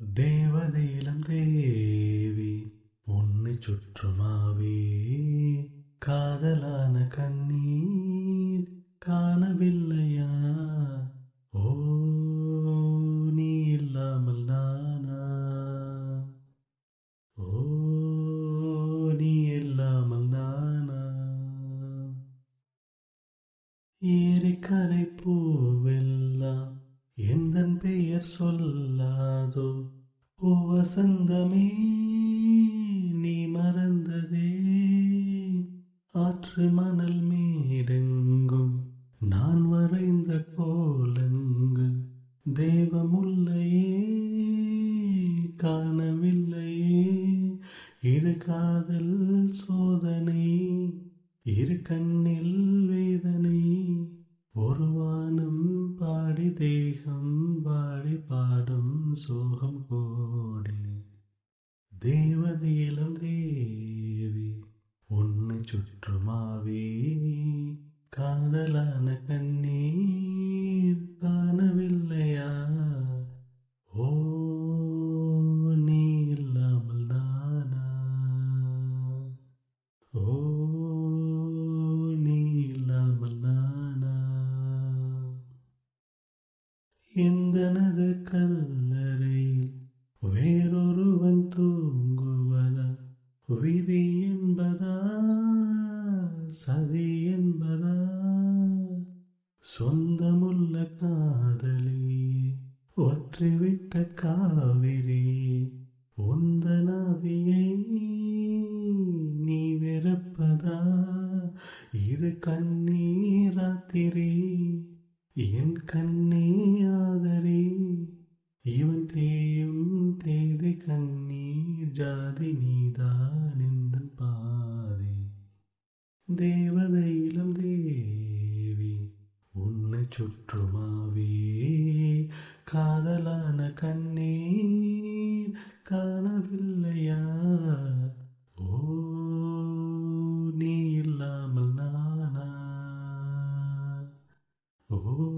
தேவதையிலம் தேவி உன்னை சுற்றுமாவே காதலான கண்ணீர் காணவில்லையா? ஓ நீ இல்லாமல் நானா? ஓ நீ இல்லாமல் நானா? ஏரிக்கரை பூவெல்லாம் எந்தன் பெயர் சொல்லாதோ ஓ வசந்தமே நீ மறந்ததே. ஆற்று மணல் மேடெங்கும் நான் வரைந்த கோலங்கள் தெய்வமுல்லையே காணவில்லையே. இது காதல் சோதனை இரு கண்ணில் வேதனை பாடி தேகம் பாடி பாடும் சோகம் கோடி. தேவதையிலம் தேவி உன்னை சுற்றுமாவே காதலான எந்தனது கல்லறையில் வேறொருவன் தூங்குவதா? விதி என்பதா? சதி என்பதா? சொந்தமுள்ள காதலியே ஒற்றிவிட்ட காவிரி உந்தனாவியை நீ வெறுப்பதா? இது கண்ணீராத்திரி என் கண்ணே ஆதரே இவன் தேயும் தேதி கண்ணீர் ஜாதி நீதான் இந்த பாதி. தேவதையிலம் தேவி உன்னை சுற்றுமாவே. காதலான கண்ணீர் காணவில்லையா? 哦。